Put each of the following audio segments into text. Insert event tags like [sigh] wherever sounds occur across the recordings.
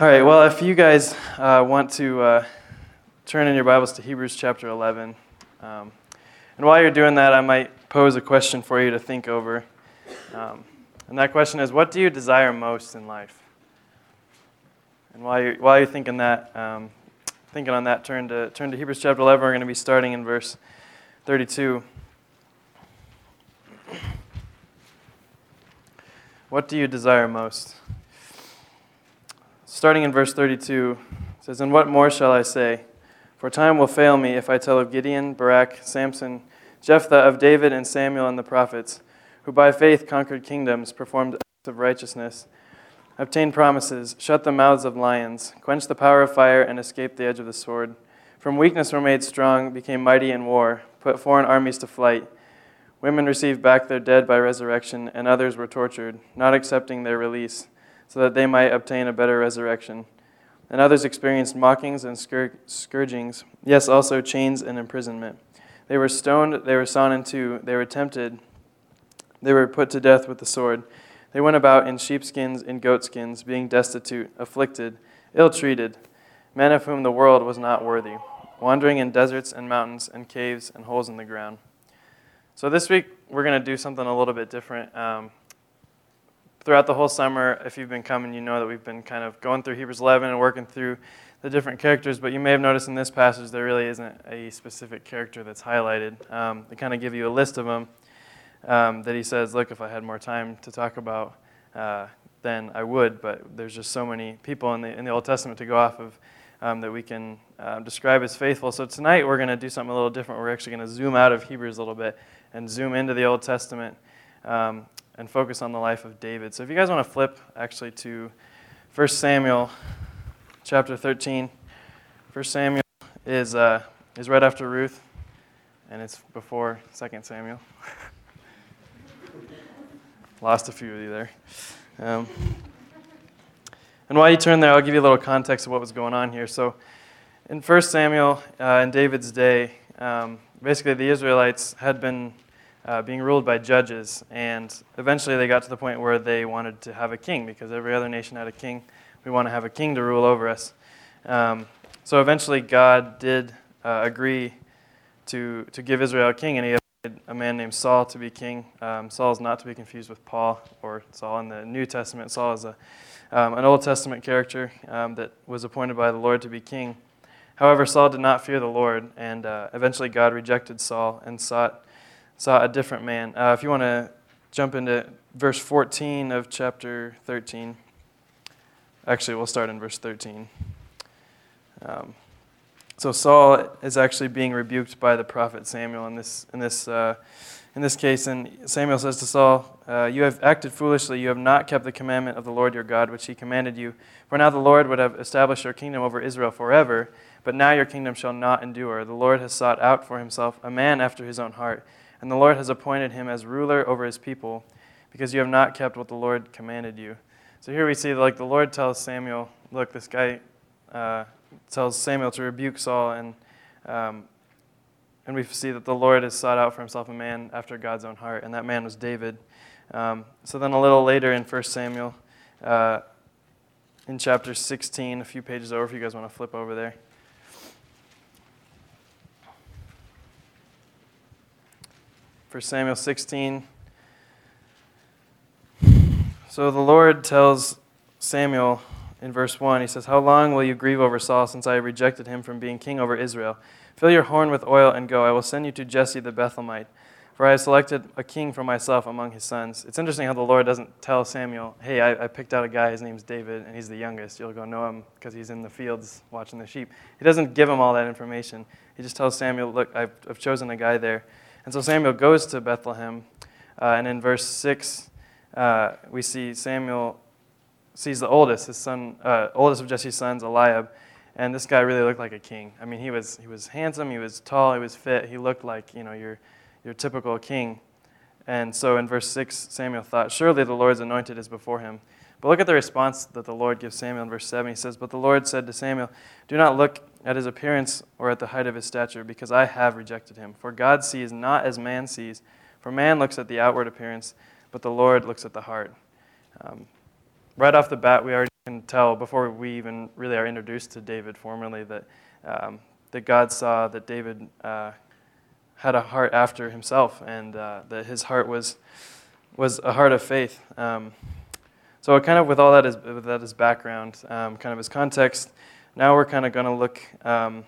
All right, well, if you guys uh, want to uh, turn in your Bibles to Hebrews chapter 11, um, and while you're doing that, I might pose a question for you to think over. Um, and that question is what do you desire most in life? And while you're, while you're thinking that, um, thinking on that, turn to, turn to Hebrews chapter 11. We're going to be starting in verse 32. What do you desire most? Starting in verse 32, it says, And what more shall I say? For time will fail me if I tell of Gideon, Barak, Samson, Jephthah, of David and Samuel and the prophets, who by faith conquered kingdoms, performed acts of righteousness, obtained promises, shut the mouths of lions, quenched the power of fire, and escaped the edge of the sword. From weakness were made strong, became mighty in war, put foreign armies to flight. Women received back their dead by resurrection, and others were tortured, not accepting their release, so that they might obtain a better resurrection. And others experienced mockings and scour- scourgings, yes, also chains and imprisonment. They were stoned, they were sawn in two, they were tempted, they were put to death with the sword. They went about in sheepskins and goatskins, being destitute, afflicted, ill treated, men of whom the world was not worthy, wandering in deserts and mountains and caves and holes in the ground. So this week we're going to do something a little bit different. Um, throughout the whole summer, if you've been coming, you know that we've been kind of going through Hebrews 11 and working through the different characters, but you may have noticed in this passage there really isn't a specific character that's highlighted. Um, they kind of give you a list of them um, that he says, look, if I had more time to talk about, uh, then I would, but there's just so many people in the, in the Old Testament to go off of um, that we can uh, describe as faithful. So tonight we're going to do something a little different. We're actually going to zoom out of Hebrews a little bit and zoom into the Old Testament um, and focus on the life of David. So if you guys want to flip actually to 1 Samuel chapter 13. 1 Samuel is, uh, is right after Ruth, and it's before 2 Samuel. [laughs] Lost a few of you there. Um, and while you turn there, I'll give you a little context of what was going on here. So, in 1 Samuel, uh, in David's day, um, basically the Israelites had been uh, being ruled by judges, and eventually they got to the point where they wanted to have a king because every other nation had a king we want to have a king to rule over us. Um, so eventually, God did uh, agree to, to give Israel a king, and he appointed a man named Saul to be king. Um, Saul is not to be confused with Paul or Saul in the New Testament. Saul is a, um, an Old Testament character um, that was appointed by the Lord to be king. However, Saul did not fear the Lord, and uh, eventually God rejected Saul and sought, sought a different man. Uh, if you want to jump into verse 14 of chapter 13. Actually, we'll start in verse 13. Um, so Saul is actually being rebuked by the prophet Samuel in this, in this, uh, in this case. And Samuel says to Saul, uh, You have acted foolishly. You have not kept the commandment of the Lord your God, which he commanded you. For now the Lord would have established your kingdom over Israel forever, but now your kingdom shall not endure. The Lord has sought out for himself a man after his own heart, and the Lord has appointed him as ruler over his people, because you have not kept what the Lord commanded you. So here we see, like, the Lord tells Samuel, look, this guy uh, tells Samuel to rebuke Saul, and, um, and we see that the Lord has sought out for himself a man after God's own heart, and that man was David. Um, so then a little later in 1 Samuel, uh, in chapter 16, a few pages over, if you guys want to flip over there. For Samuel 16, so the Lord tells Samuel in verse 1, he says, How long will you grieve over Saul since I rejected him from being king over Israel? Fill your horn with oil and go. I will send you to Jesse the Bethlehemite, for I have selected a king for myself among his sons. It's interesting how the Lord doesn't tell Samuel, Hey, I, I picked out a guy, his name's David, and he's the youngest. You'll go know him because he's in the fields watching the sheep. He doesn't give him all that information. He just tells Samuel, Look, I've, I've chosen a guy there. And so Samuel goes to Bethlehem, uh, and in verse 6, uh, we see Samuel sees the oldest, his son, uh, oldest of Jesse's sons, Eliab, and this guy really looked like a king. I mean, he was he was handsome, he was tall, he was fit, he looked like you know your your typical king. And so in verse six, Samuel thought, surely the Lord's anointed is before him. But look at the response that the Lord gives Samuel in verse 7. He says, But the Lord said to Samuel, Do not look at his appearance or at the height of his stature, because I have rejected him. For God sees not as man sees. For man looks at the outward appearance, but the Lord looks at the heart. Um, right off the bat, we already can tell before we even really are introduced to David formally that, um, that God saw that David uh, had a heart after himself and uh, that his heart was, was a heart of faith. Um, so, kind of with all that as, that as background, um, kind of as context, now we're kind of going to look um,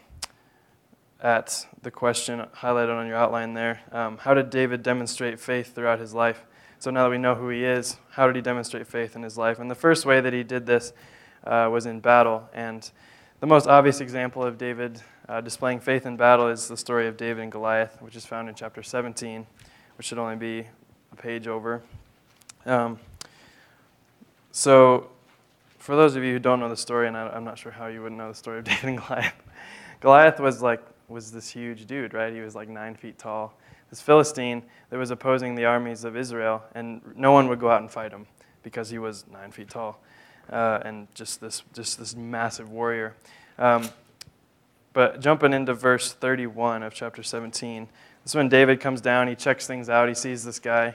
at the question highlighted on your outline there. Um, how did David demonstrate faith throughout his life? So now that we know who he is, how did he demonstrate faith in his life? And the first way that he did this uh, was in battle. And the most obvious example of David uh, displaying faith in battle is the story of David and Goliath, which is found in chapter 17, which should only be a page over. Um, so, for those of you who don't know the story, and I, am not sure how you wouldn't know the story of [laughs] David and Goliath, Goliath was like was this huge dude, right? He was like nine feet tall this Philistine that was opposing the armies of Israel, and no one would go out and fight him because he was nine feet tall uh, and just this, just this massive warrior. Um, but jumping into verse 31 of chapter 17, this is when David comes down, he checks things out, he sees this guy.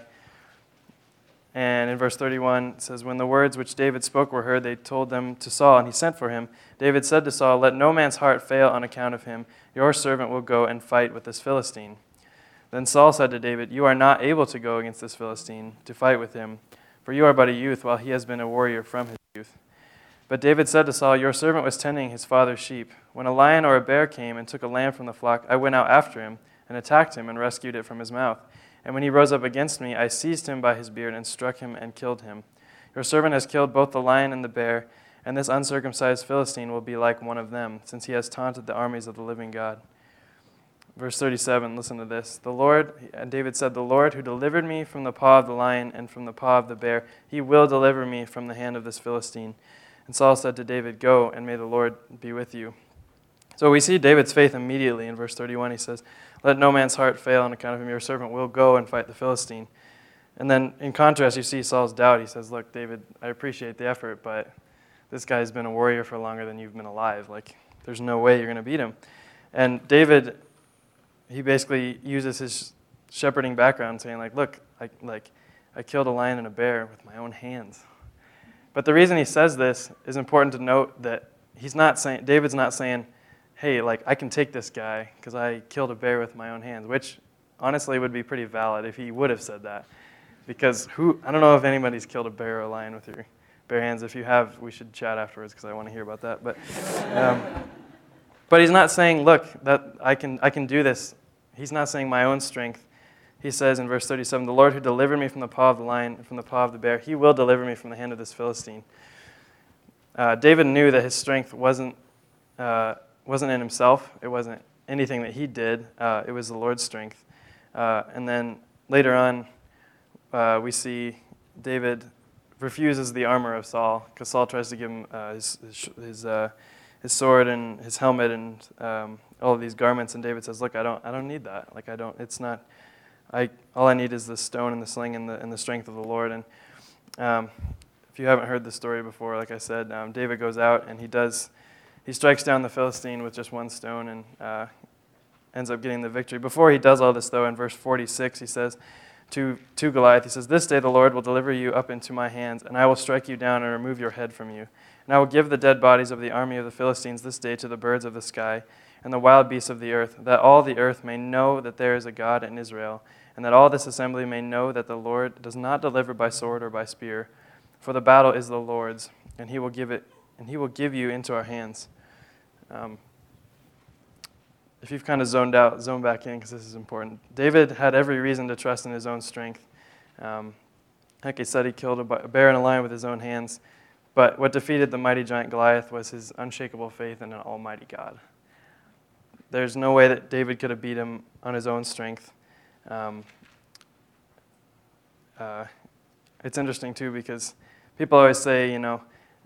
And in verse 31, it says, When the words which David spoke were heard, they told them to Saul, and he sent for him. David said to Saul, Let no man's heart fail on account of him. Your servant will go and fight with this Philistine. Then Saul said to David, You are not able to go against this Philistine to fight with him, for you are but a youth, while he has been a warrior from his youth. But David said to Saul, Your servant was tending his father's sheep. When a lion or a bear came and took a lamb from the flock, I went out after him and attacked him and rescued it from his mouth. And when he rose up against me, I seized him by his beard and struck him and killed him. Your servant has killed both the lion and the bear, and this uncircumcised Philistine will be like one of them, since he has taunted the armies of the living God. Verse 37, listen to this. The Lord, and David said, The Lord who delivered me from the paw of the lion and from the paw of the bear, he will deliver me from the hand of this Philistine. And Saul said to David, Go, and may the Lord be with you. So we see David's faith immediately in verse 31. He says, Let no man's heart fail on account of him. Your servant will go and fight the Philistine. And then in contrast, you see Saul's doubt. He says, Look, David, I appreciate the effort, but this guy's been a warrior for longer than you've been alive. Like, there's no way you're going to beat him. And David he basically uses his shepherding background, saying like, "Look, I like I killed a lion and a bear with my own hands." But the reason he says this is important to note that he's not saying David's not saying, "Hey, like I can take this guy because I killed a bear with my own hands," which honestly would be pretty valid if he would have said that. Because who I don't know if anybody's killed a bear or a lion with your bare hands. If you have, we should chat afterwards because I want to hear about that. But um, but he's not saying, look, that I can, I can do this. He's not saying my own strength. He says in verse 37, The Lord who delivered me from the paw of the lion and from the paw of the bear, he will deliver me from the hand of this Philistine. Uh, David knew that his strength wasn't, uh, wasn't in himself, it wasn't anything that he did, uh, it was the Lord's strength. Uh, and then later on, uh, we see David refuses the armor of Saul because Saul tries to give him uh, his, his, his his sword and his helmet and um, all of these garments. And David says, "Look, I don't, I don't need that. Like, I don't. It's not. I all I need is the stone and the sling and the and the strength of the Lord." And um, if you haven't heard the story before, like I said, um, David goes out and he does. He strikes down the Philistine with just one stone and uh, ends up getting the victory. Before he does all this, though, in verse 46, he says to, to Goliath, he says, This day the Lord will deliver you up into my hands, and I will strike you down and remove your head from you. And I will give the dead bodies of the army of the Philistines this day to the birds of the sky and the wild beasts of the earth, that all the earth may know that there is a God in Israel, and that all this assembly may know that the Lord does not deliver by sword or by spear, for the battle is the Lord's, and he will give it, and he will give you into our hands. Um, if you've kind of zoned out, zone back in because this is important. David had every reason to trust in his own strength. Um, like said, he killed a bear and a lion with his own hands. But what defeated the mighty giant Goliath was his unshakable faith in an almighty God. There's no way that David could have beat him on his own strength. Um, uh, it's interesting, too, because people always say, you know,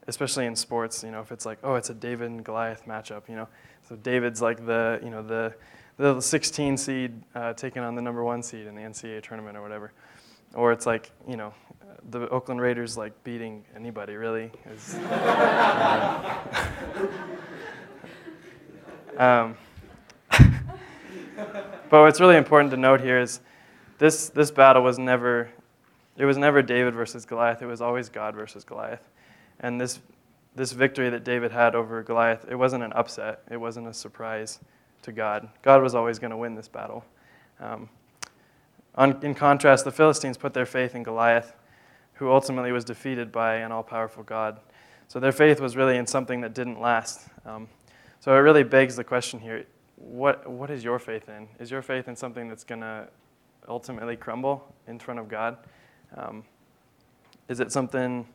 especially in sports, you know, if it's like, oh, it's a David and Goliath matchup, you know, so David's like the, you know, the, the 16 seed uh, taking on the number one seed in the NCAA tournament or whatever. Or it's like, you know, the Oakland Raiders like beating anybody really. [laughs] um, [laughs] but what's really important to note here is this, this battle was never, it was never David versus Goliath. It was always God versus Goliath. And this, this victory that David had over Goliath, it wasn't an upset, it wasn't a surprise to God. God was always going to win this battle. Um, on, in contrast, the Philistines put their faith in Goliath, who ultimately was defeated by an all powerful God. So their faith was really in something that didn't last. Um, so it really begs the question here what, what is your faith in? Is your faith in something that's going to ultimately crumble in front of God? Um, is it something,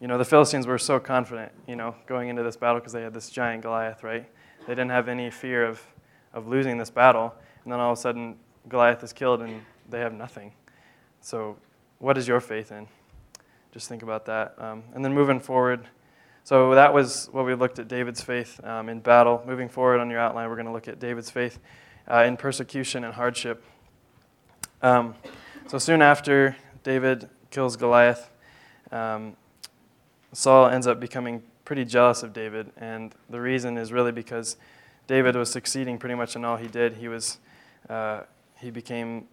you know, the Philistines were so confident, you know, going into this battle because they had this giant Goliath, right? They didn't have any fear of, of losing this battle. And then all of a sudden, Goliath is killed and they have nothing. So, what is your faith in? Just think about that. Um, and then moving forward, so that was what we looked at David's faith um, in battle. Moving forward on your outline, we're going to look at David's faith uh, in persecution and hardship. Um, so soon after David kills Goliath, um, Saul ends up becoming pretty jealous of David, and the reason is really because David was succeeding pretty much in all he did. He was uh, he became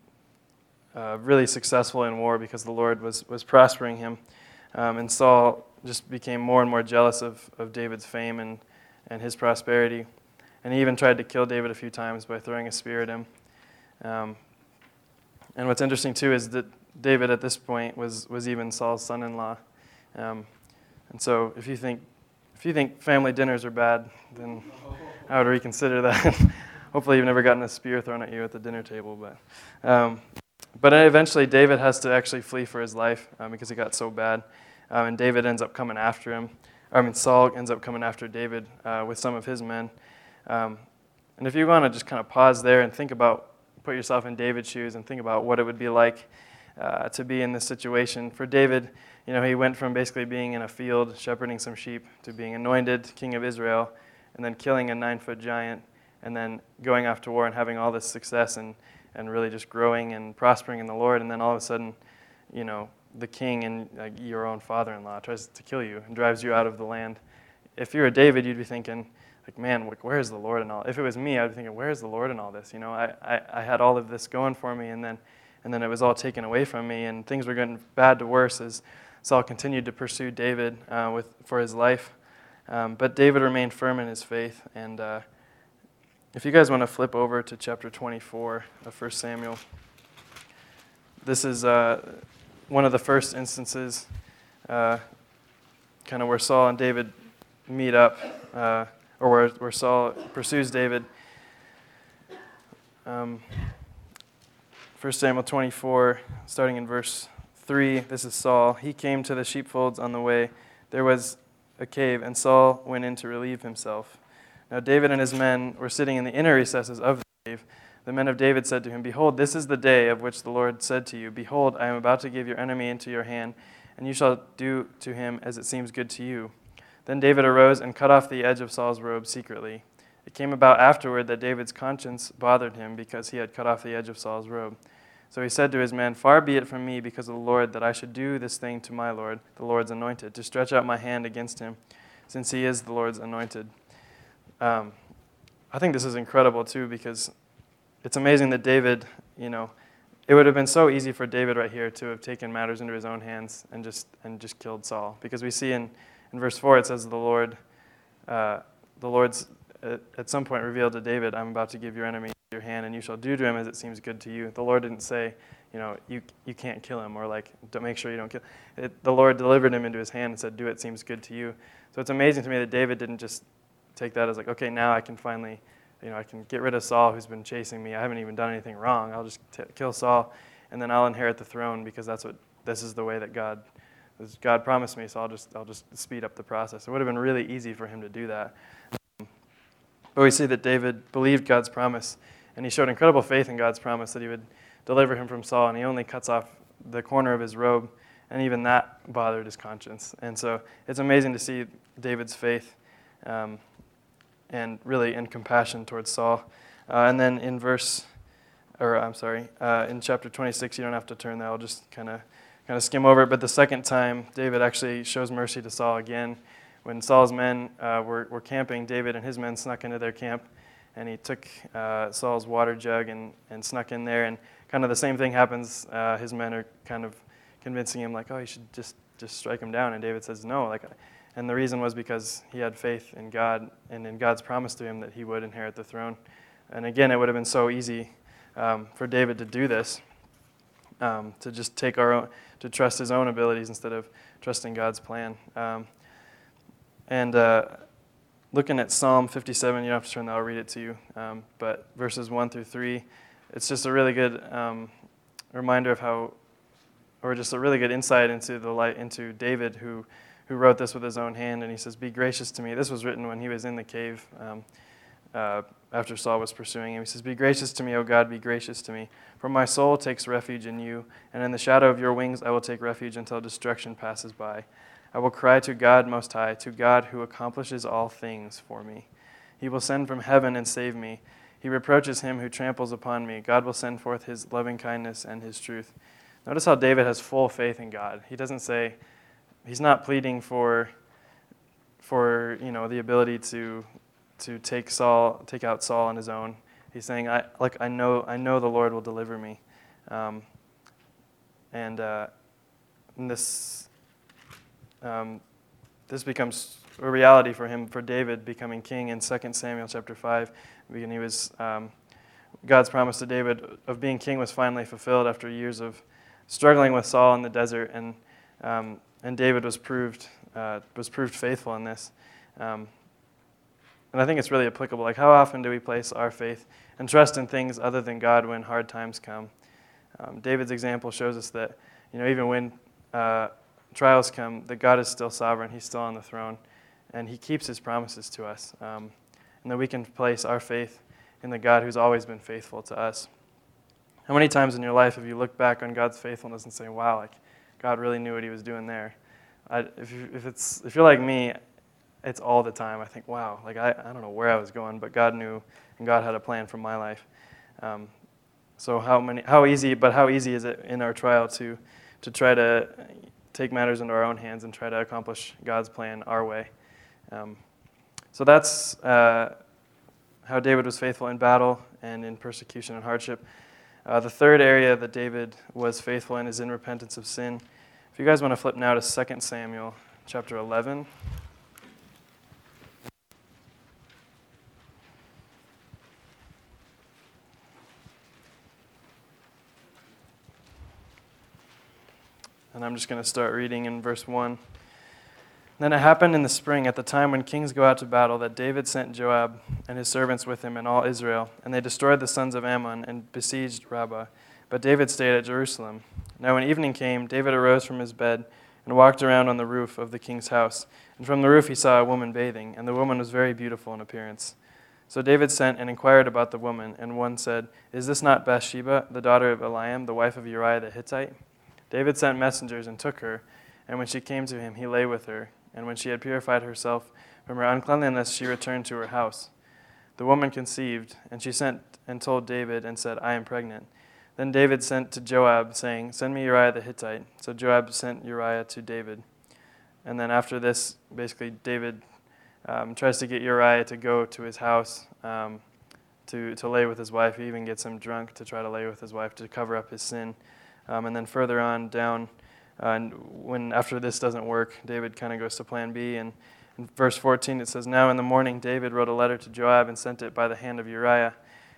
uh, really successful in war because the Lord was, was prospering him. Um, and Saul just became more and more jealous of, of David's fame and, and his prosperity. And he even tried to kill David a few times by throwing a spear at him. Um, and what's interesting, too, is that David at this point was, was even Saul's son in law. Um, and so if you, think, if you think family dinners are bad, then I would reconsider that. [laughs] Hopefully, you've never gotten a spear thrown at you at the dinner table. But, um, but eventually, David has to actually flee for his life um, because it got so bad. Um, and David ends up coming after him. I mean, Saul ends up coming after David uh, with some of his men. Um, and if you want to just kind of pause there and think about, put yourself in David's shoes and think about what it would be like uh, to be in this situation. For David, you know, he went from basically being in a field shepherding some sheep to being anointed king of Israel and then killing a nine foot giant and then going off to war and having all this success and and really just growing and prospering in the Lord. And then all of a sudden, you know, the king and like, your own father-in-law tries to kill you and drives you out of the land. If you're a David, you'd be thinking, like, man, where is the Lord in all? If it was me, I'd be thinking, where is the Lord in all this? You know, I, I, I had all of this going for me, and then and then it was all taken away from me, and things were getting bad to worse as Saul continued to pursue David uh, with for his life. Um, but David remained firm in his faith, and uh, if you guys want to flip over to chapter 24 of 1 Samuel, this is uh, one of the first instances, uh, kind of where Saul and David meet up, uh, or where, where Saul pursues David. Um, 1 Samuel 24, starting in verse 3, this is Saul. He came to the sheepfolds on the way. There was a cave, and Saul went in to relieve himself. Now David and his men were sitting in the inner recesses of the cave. The men of David said to him, Behold, this is the day of which the Lord said to you, Behold, I am about to give your enemy into your hand, and you shall do to him as it seems good to you. Then David arose and cut off the edge of Saul's robe secretly. It came about afterward that David's conscience bothered him because he had cut off the edge of Saul's robe. So he said to his men, Far be it from me because of the Lord that I should do this thing to my Lord, the Lord's anointed, to stretch out my hand against him, since he is the Lord's anointed. Um, I think this is incredible too because it's amazing that David, you know, it would have been so easy for David right here to have taken matters into his own hands and just and just killed Saul because we see in, in verse four it says the Lord, uh, the Lord's at, at some point revealed to David, "I'm about to give your enemy your hand, and you shall do to him as it seems good to you." The Lord didn't say, you know, you you can't kill him or like don't make sure you don't kill. It, the Lord delivered him into his hand and said, "Do it seems good to you." So it's amazing to me that David didn't just take that as like, okay, now I can finally, you know, I can get rid of Saul who's been chasing me. I haven't even done anything wrong. I'll just t- kill Saul, and then I'll inherit the throne because that's what this is the way that God, God promised me. So I'll just I'll just speed up the process. It would have been really easy for him to do that. But we see that David believed God's promise, and he showed incredible faith in God's promise that he would deliver him from Saul, and he only cuts off the corner of his robe, and even that bothered his conscience. And so it's amazing to see David's faith. Um, and really in compassion towards Saul. Uh, and then in verse, or I'm sorry, uh, in chapter 26, you don't have to turn there. I'll just kind of kind of skim over it. But the second time, David actually shows mercy to Saul again. When Saul's men uh, were, were camping, David and his men snuck into their camp, and he took uh, Saul's water jug and, and snuck in there. And kind of the same thing happens. Uh, his men are kind of convincing him, like, oh, you should just, just strike him down. And David says, no, like, and the reason was because he had faith in God and in God's promise to him that he would inherit the throne. And again, it would have been so easy um, for David to do this, um, to just take our own, to trust his own abilities instead of trusting God's plan. Um, and uh, looking at Psalm 57, you don't have to turn that, I'll read it to you. Um, but verses 1 through 3, it's just a really good um, reminder of how, or just a really good insight into the light, into David, who, who wrote this with his own hand. And he says, Be gracious to me. This was written when he was in the cave um, uh, after Saul was pursuing him. He says, Be gracious to me, O God, be gracious to me. For my soul takes refuge in you, and in the shadow of your wings I will take refuge until destruction passes by. I will cry to God Most High, to God who accomplishes all things for me. He will send from heaven and save me. He reproaches him who tramples upon me. God will send forth his loving kindness and his truth. Notice how David has full faith in God. He doesn't say, he's not pleading for, for you know, the ability to, to take, Saul, take out Saul on his own. He's saying, I, like, I, know, I know the Lord will deliver me. Um, and, uh, and this um, this becomes a reality for him, for David becoming king in 2 Samuel chapter 5. When he was, um, God's promise to David of being king was finally fulfilled after years of struggling with Saul in the desert, and, um, and David was proved, uh, was proved faithful in this. Um, and I think it's really applicable. Like, how often do we place our faith and trust in things other than God when hard times come? Um, David's example shows us that, you know, even when uh, trials come, that God is still sovereign. He's still on the throne, and He keeps His promises to us. Um, and that we can place our faith in the God who's always been faithful to us. How many times in your life have you looked back on God's faithfulness and say, wow, like, God really knew what He was doing there? I, if, you, if, it's, if you're like me, it's all the time. I think, wow, like, I, I don't know where I was going, but God knew, and God had a plan for my life. Um, so how many, how easy, but how easy is it in our trial to, to try to take matters into our own hands and try to accomplish God's plan our way. Um, so that's uh, how David was faithful in battle and in persecution and hardship. Uh, the third area that David was faithful in is in repentance of sin. If you guys want to flip now to 2 Samuel chapter 11. I'm just going to start reading in verse 1. Then it happened in the spring, at the time when kings go out to battle, that David sent Joab and his servants with him and all Israel, and they destroyed the sons of Ammon and besieged Rabbah. But David stayed at Jerusalem. Now, when evening came, David arose from his bed and walked around on the roof of the king's house. And from the roof he saw a woman bathing, and the woman was very beautiful in appearance. So David sent and inquired about the woman, and one said, Is this not Bathsheba, the daughter of Eliam, the wife of Uriah the Hittite? David sent messengers and took her, and when she came to him, he lay with her. And when she had purified herself from her uncleanliness, she returned to her house. The woman conceived, and she sent and told David and said, I am pregnant. Then David sent to Joab, saying, Send me Uriah the Hittite. So Joab sent Uriah to David. And then after this, basically, David um, tries to get Uriah to go to his house um, to, to lay with his wife. He even gets him drunk to try to lay with his wife to cover up his sin. Um, and then further on down, uh, and when after this doesn't work, David kind of goes to plan B. And in verse 14, it says, Now in the morning, David wrote a letter to Joab and sent it by the hand of Uriah.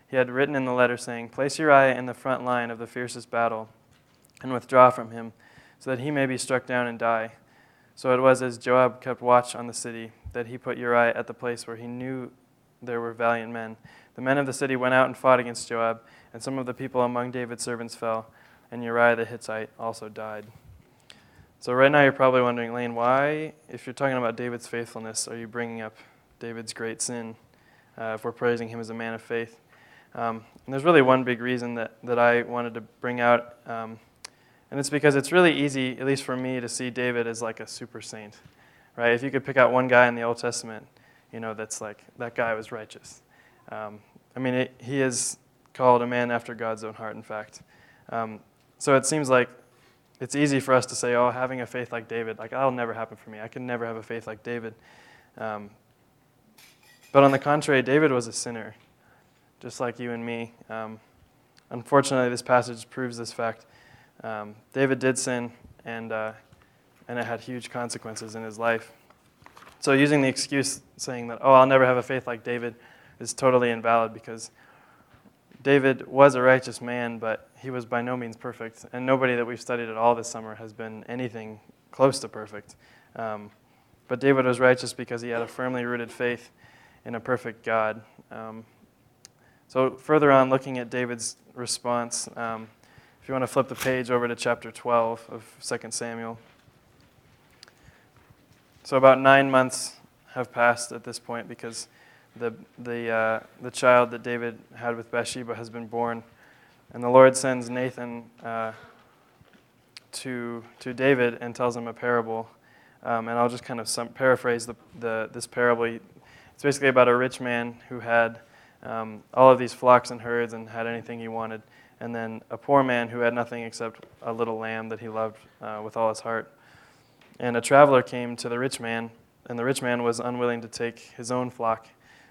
He had written in the letter, saying, Place Uriah in the front line of the fiercest battle and withdraw from him, so that he may be struck down and die. So it was as Joab kept watch on the city that he put Uriah at the place where he knew there were valiant men. The men of the city went out and fought against Joab, and some of the people among David's servants fell and Uriah the Hittite also died. So, right now, you're probably wondering, Lane, why, if you're talking about David's faithfulness, are you bringing up David's great sin uh, if we're praising him as a man of faith? Um, and there's really one big reason that, that I wanted to bring out, um, and it's because it's really easy, at least for me, to see David as like a super saint, right? If you could pick out one guy in the Old Testament, you know, that's like, that guy was righteous. Um, I mean, it, he is called a man after God's own heart, in fact. Um, so it seems like it's easy for us to say, oh, having a faith like David, like that'll never happen for me. I can never have a faith like David. Um, but on the contrary, David was a sinner, just like you and me. Um, unfortunately, this passage proves this fact. Um, David did sin, and, uh, and it had huge consequences in his life. So using the excuse saying that, oh, I'll never have a faith like David is totally invalid because David was a righteous man, but he was by no means perfect. And nobody that we've studied at all this summer has been anything close to perfect. Um, but David was righteous because he had a firmly rooted faith in a perfect God. Um, so, further on, looking at David's response, um, if you want to flip the page over to chapter 12 of 2 Samuel. So, about nine months have passed at this point because the, the, uh, the child that David had with Bathsheba has been born. And the Lord sends Nathan uh, to, to David and tells him a parable. Um, and I'll just kind of some, paraphrase the, the, this parable. It's basically about a rich man who had um, all of these flocks and herds and had anything he wanted, and then a poor man who had nothing except a little lamb that he loved uh, with all his heart. And a traveler came to the rich man, and the rich man was unwilling to take his own flock.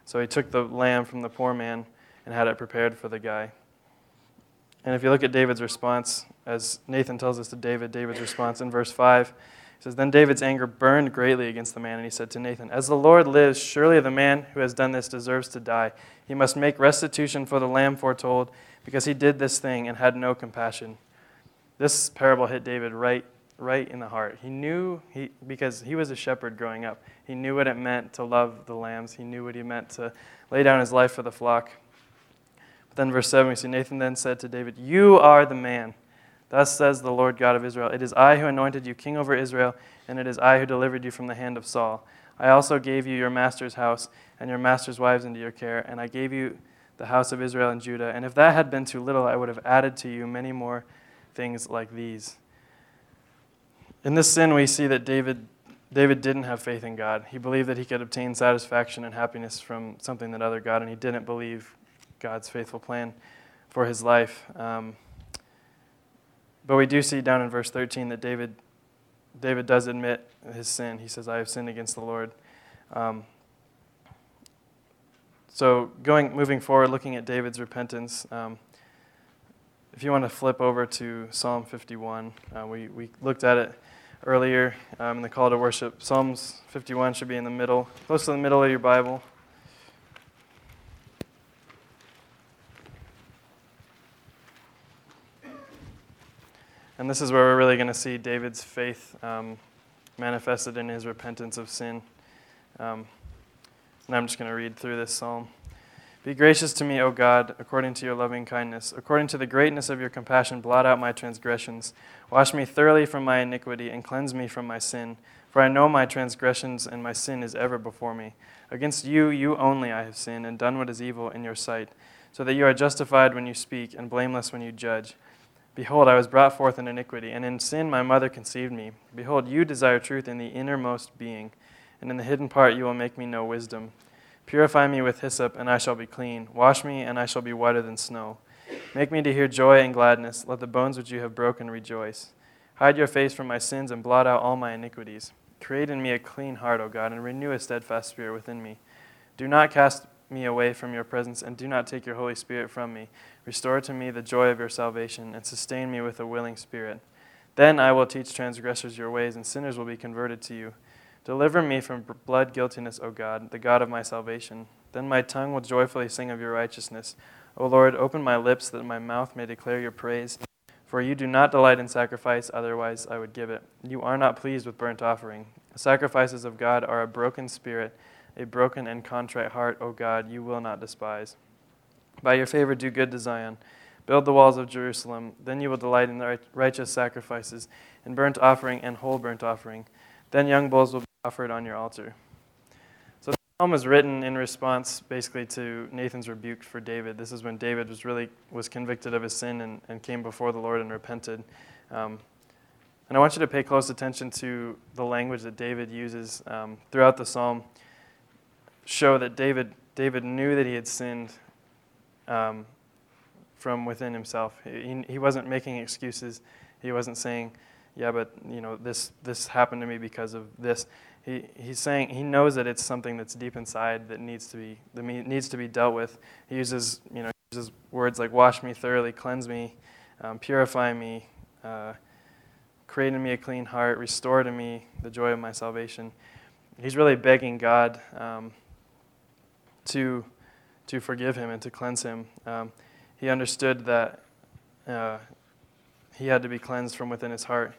So he took the lamb from the poor man and had it prepared for the guy. And if you look at David's response, as Nathan tells us to David, David's response in verse 5, he says, Then David's anger burned greatly against the man, and he said to Nathan, As the Lord lives, surely the man who has done this deserves to die. He must make restitution for the lamb foretold, because he did this thing and had no compassion. This parable hit David right, right in the heart. He knew, he, because he was a shepherd growing up, he knew what it meant to love the lambs. He knew what he meant to lay down his life for the flock. But then, verse 7, we see Nathan then said to David, You are the man. Thus says the Lord God of Israel It is I who anointed you king over Israel, and it is I who delivered you from the hand of Saul. I also gave you your master's house and your master's wives into your care, and I gave you the house of Israel and Judah. And if that had been too little, I would have added to you many more things like these. In this sin, we see that David, David didn't have faith in God. He believed that he could obtain satisfaction and happiness from something that other God, and he didn't believe God's faithful plan for his life. Um, but we do see down in verse 13 that David, David does admit his sin. He says, I have sinned against the Lord. Um, so going, moving forward, looking at David's repentance, um, if you want to flip over to Psalm 51, uh, we, we looked at it earlier um, in the call to worship. Psalms 51 should be in the middle, close to the middle of your Bible. And this is where we're really going to see David's faith um, manifested in his repentance of sin. Um, and I'm just going to read through this psalm. Be gracious to me, O God, according to your loving kindness. According to the greatness of your compassion, blot out my transgressions. Wash me thoroughly from my iniquity and cleanse me from my sin. For I know my transgressions and my sin is ever before me. Against you, you only, I have sinned and done what is evil in your sight, so that you are justified when you speak and blameless when you judge. Behold, I was brought forth in iniquity, and in sin my mother conceived me. Behold, you desire truth in the innermost being, and in the hidden part you will make me know wisdom. Purify me with hyssop, and I shall be clean. Wash me, and I shall be whiter than snow. Make me to hear joy and gladness. Let the bones which you have broken rejoice. Hide your face from my sins, and blot out all my iniquities. Create in me a clean heart, O God, and renew a steadfast spirit within me. Do not cast me away from your presence, and do not take your Holy Spirit from me. Restore to me the joy of your salvation, and sustain me with a willing spirit. Then I will teach transgressors your ways, and sinners will be converted to you. Deliver me from blood guiltiness, O God, the God of my salvation. Then my tongue will joyfully sing of your righteousness. O Lord, open my lips that my mouth may declare your praise. For you do not delight in sacrifice, otherwise I would give it. You are not pleased with burnt offering. The sacrifices of God are a broken spirit, a broken and contrite heart, O God, you will not despise. By your favor, do good to Zion. Build the walls of Jerusalem. Then you will delight in righteous sacrifices, in burnt offering and whole burnt offering. Then young bulls will offered on your altar. So the psalm was written in response basically to Nathan's rebuke for David. This is when David was really was convicted of his sin and, and came before the Lord and repented. Um, and I want you to pay close attention to the language that David uses um, throughout the psalm. Show that David David knew that he had sinned um, from within himself. He, he wasn't making excuses. He wasn't saying, "Yeah, but you know this this happened to me because of this." He, he's saying he knows that it's something that's deep inside that needs to be that needs to be dealt with. He uses you know uses words like "wash me thoroughly, cleanse me, um, purify me, uh, create in me a clean heart, restore to me the joy of my salvation." he's really begging God um, to, to forgive him and to cleanse him. Um, he understood that uh, he had to be cleansed from within his heart.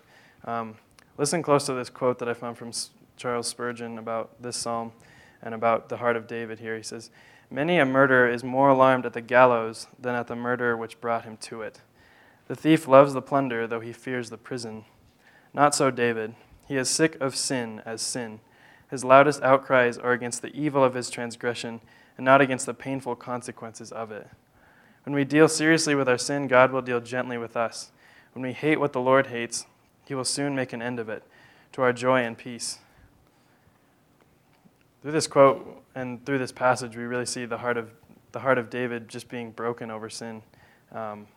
Um, listen close to this quote that I found from Charles Spurgeon about this psalm and about the heart of David here. He says, Many a murderer is more alarmed at the gallows than at the murder which brought him to it. The thief loves the plunder, though he fears the prison. Not so David. He is sick of sin as sin. His loudest outcries are against the evil of his transgression and not against the painful consequences of it. When we deal seriously with our sin, God will deal gently with us. When we hate what the Lord hates, he will soon make an end of it, to our joy and peace. Through this quote and through this passage, we really see the heart of, the heart of David just being broken over sin. Um,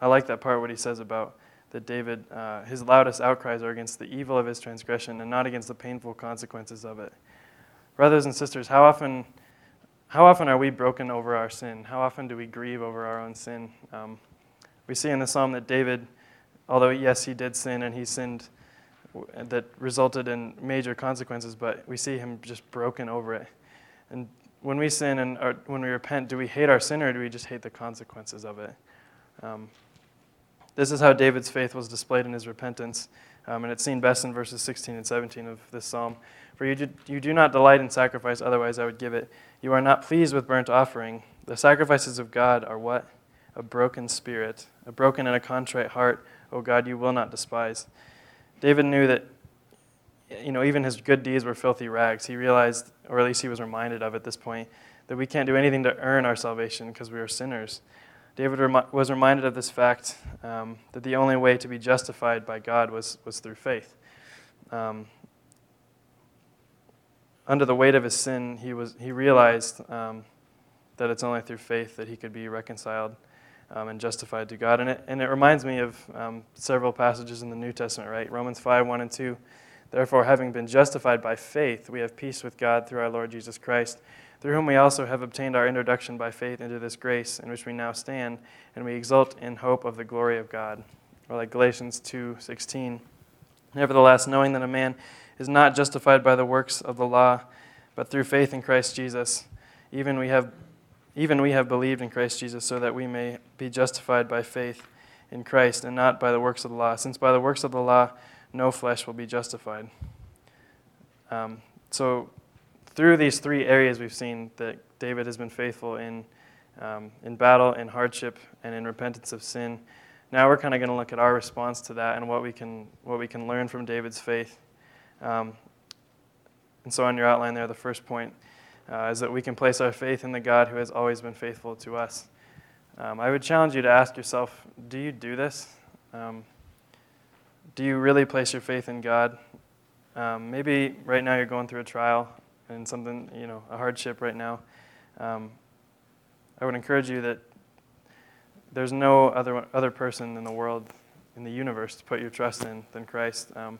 I like that part, what he says about that David, uh, his loudest outcries are against the evil of his transgression and not against the painful consequences of it. Brothers and sisters, how often, how often are we broken over our sin? How often do we grieve over our own sin? Um, we see in the psalm that David, although yes, he did sin and he sinned that resulted in major consequences, but we see him just broken over it. And when we sin and or when we repent, do we hate our sin or do we just hate the consequences of it? Um, this is how David's faith was displayed in his repentance, um, and it's seen best in verses 16 and 17 of this psalm. For you do, you do not delight in sacrifice, otherwise I would give it. You are not pleased with burnt offering. The sacrifices of God are what? A broken spirit, a broken and a contrite heart, O God, you will not despise. David knew that you know, even his good deeds were filthy rags. He realized, or at least he was reminded of at this point, that we can't do anything to earn our salvation because we are sinners. David was reminded of this fact um, that the only way to be justified by God was, was through faith. Um, under the weight of his sin, he, was, he realized um, that it's only through faith that he could be reconciled um, and justified to God. And it, and it reminds me of um, several passages in the New Testament, right? Romans 5 1 and 2. Therefore, having been justified by faith, we have peace with God through our Lord Jesus Christ, through whom we also have obtained our introduction by faith into this grace in which we now stand, and we exult in hope of the glory of God. Or like Galatians 2 16. Nevertheless, knowing that a man is not justified by the works of the law, but through faith in Christ Jesus, even we have even we have believed in Christ Jesus so that we may be justified by faith in Christ and not by the works of the law, since by the works of the law no flesh will be justified. Um, so, through these three areas, we've seen that David has been faithful in, um, in battle, in hardship, and in repentance of sin. Now we're kind of going to look at our response to that and what we can, what we can learn from David's faith. Um, and so, on your outline there, the first point uh, is that we can place our faith in the God who has always been faithful to us. Um, I would challenge you to ask yourself do you do this? Um, do you really place your faith in God? Um, maybe right now you're going through a trial and something, you know, a hardship right now. Um, I would encourage you that there's no other, other person in the world, in the universe, to put your trust in than Christ. Um,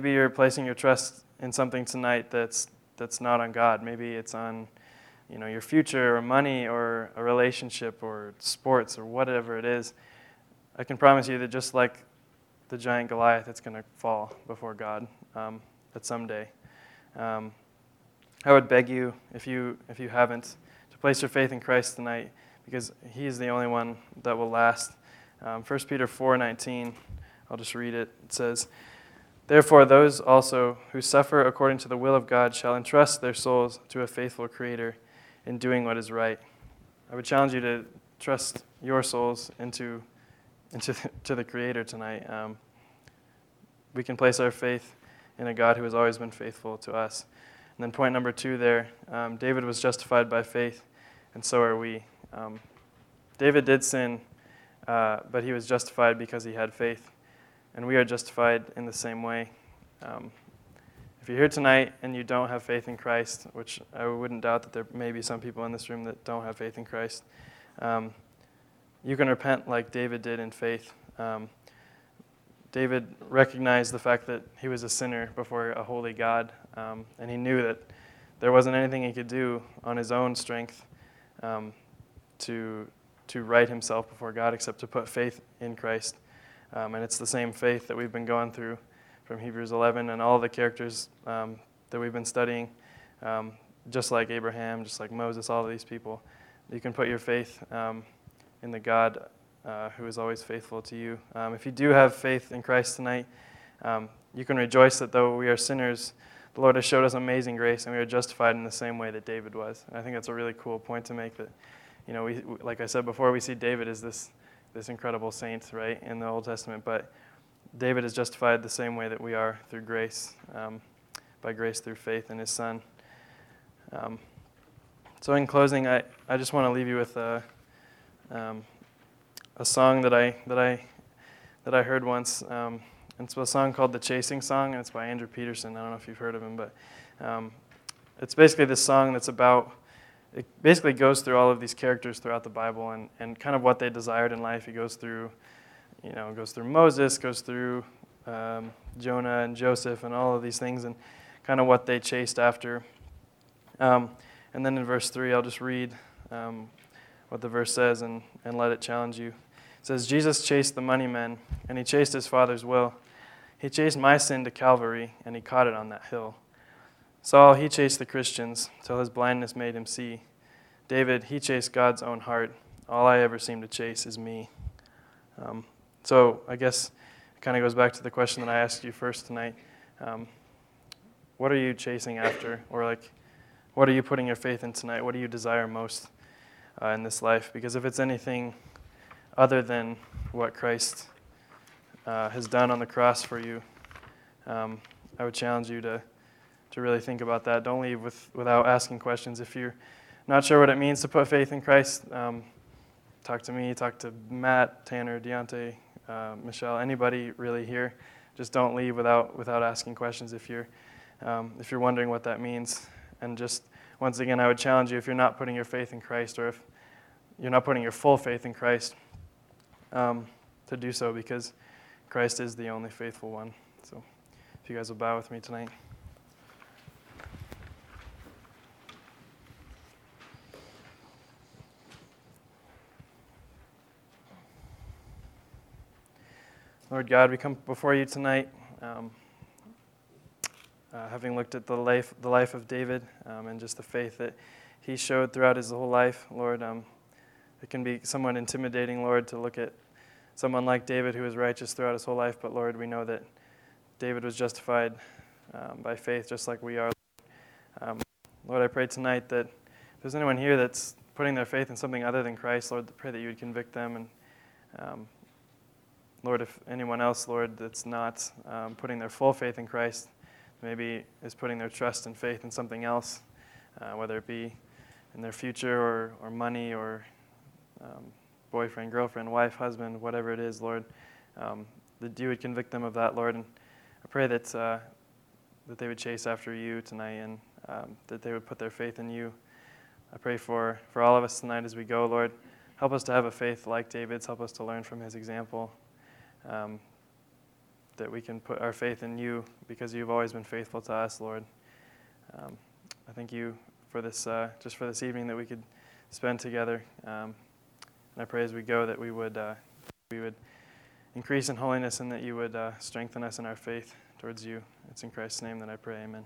maybe you're placing your trust in something tonight that's that's not on God. Maybe it's on you know, your future or money or a relationship or sports or whatever it is. I can promise you that just like the giant Goliath, it's going to fall before God um, at some day. Um, I would beg you, if you, if you haven't, to place your faith in Christ tonight because He is the only one that will last. Um, 1 Peter 4:19, I'll just read it. It says, Therefore, those also who suffer according to the will of God shall entrust their souls to a faithful Creator in doing what is right. I would challenge you to trust your souls into, into the, to the Creator tonight. Um, we can place our faith in a God who has always been faithful to us. And then, point number two there um, David was justified by faith, and so are we. Um, David did sin, uh, but he was justified because he had faith and we are justified in the same way. Um, if you're here tonight and you don't have faith in Christ, which I wouldn't doubt that there may be some people in this room that don't have faith in Christ, um, you can repent like David did in faith. Um, David recognized the fact that he was a sinner before a holy God, um, and he knew that there wasn't anything he could do on his own strength um, to, to right himself before God except to put faith in Christ. Um, and it's the same faith that we've been going through from Hebrews 11 and all the characters um, that we've been studying, um, just like Abraham, just like Moses, all of these people. You can put your faith um, in the God uh, who is always faithful to you. Um, if you do have faith in Christ tonight, um, you can rejoice that though we are sinners, the Lord has showed us amazing grace and we are justified in the same way that David was. And I think that's a really cool point to make that, you know, we, like I said before, we see David as this, this incredible saint, right, in the Old Testament. But David is justified the same way that we are through grace, um, by grace through faith in his Son. Um, so, in closing, I, I just want to leave you with a, um, a song that I, that, I, that I heard once. Um, it's a song called The Chasing Song, and it's by Andrew Peterson. I don't know if you've heard of him, but um, it's basically this song that's about, it basically goes through all of these characters throughout the Bible and, and kind of what they desired in life. He goes through you know, goes through Moses, goes through um, Jonah and Joseph and all of these things and kind of what they chased after. Um, and then in verse 3, I'll just read um, what the verse says and, and let it challenge you. It says, Jesus chased the money men, and he chased his father's will. He chased my sin to Calvary, and he caught it on that hill. Saul, he chased the Christians till his blindness made him see. David, he chased God's own heart. All I ever seem to chase is me. Um, so I guess it kind of goes back to the question that I asked you first tonight. Um, what are you chasing after? Or like, what are you putting your faith in tonight? What do you desire most uh, in this life? Because if it's anything other than what Christ uh, has done on the cross for you, um, I would challenge you to, to really think about that. Don't leave with, without asking questions. If you're not sure what it means to put faith in Christ, um, talk to me, talk to Matt, Tanner, Deontay, uh, Michelle, anybody really here, just don't leave without, without asking questions if you're, um, if you're wondering what that means. And just once again, I would challenge you if you're not putting your faith in Christ or if you're not putting your full faith in Christ, um, to do so because Christ is the only faithful one. So if you guys will bow with me tonight. Lord God, we come before you tonight, um, uh, having looked at the life, the life of David um, and just the faith that he showed throughout his whole life. Lord, um, it can be somewhat intimidating, Lord, to look at someone like David who was righteous throughout his whole life, but Lord, we know that David was justified um, by faith just like we are. Um, Lord, I pray tonight that if there's anyone here that's putting their faith in something other than Christ, Lord, I pray that you would convict them and um, Lord, if anyone else, Lord, that's not um, putting their full faith in Christ, maybe is putting their trust and faith in something else, uh, whether it be in their future or, or money or um, boyfriend, girlfriend, wife, husband, whatever it is, Lord, um, that you would convict them of that, Lord. And I pray that, uh, that they would chase after you tonight and um, that they would put their faith in you. I pray for, for all of us tonight as we go, Lord. Help us to have a faith like David's. Help us to learn from his example um, that we can put our faith in you because you've always been faithful to us, Lord. Um, I thank you for this, uh, just for this evening that we could spend together. Um, and I pray as we go that we would, uh, we would increase in holiness and that you would uh, strengthen us in our faith towards you. It's in Christ's name that I pray. Amen.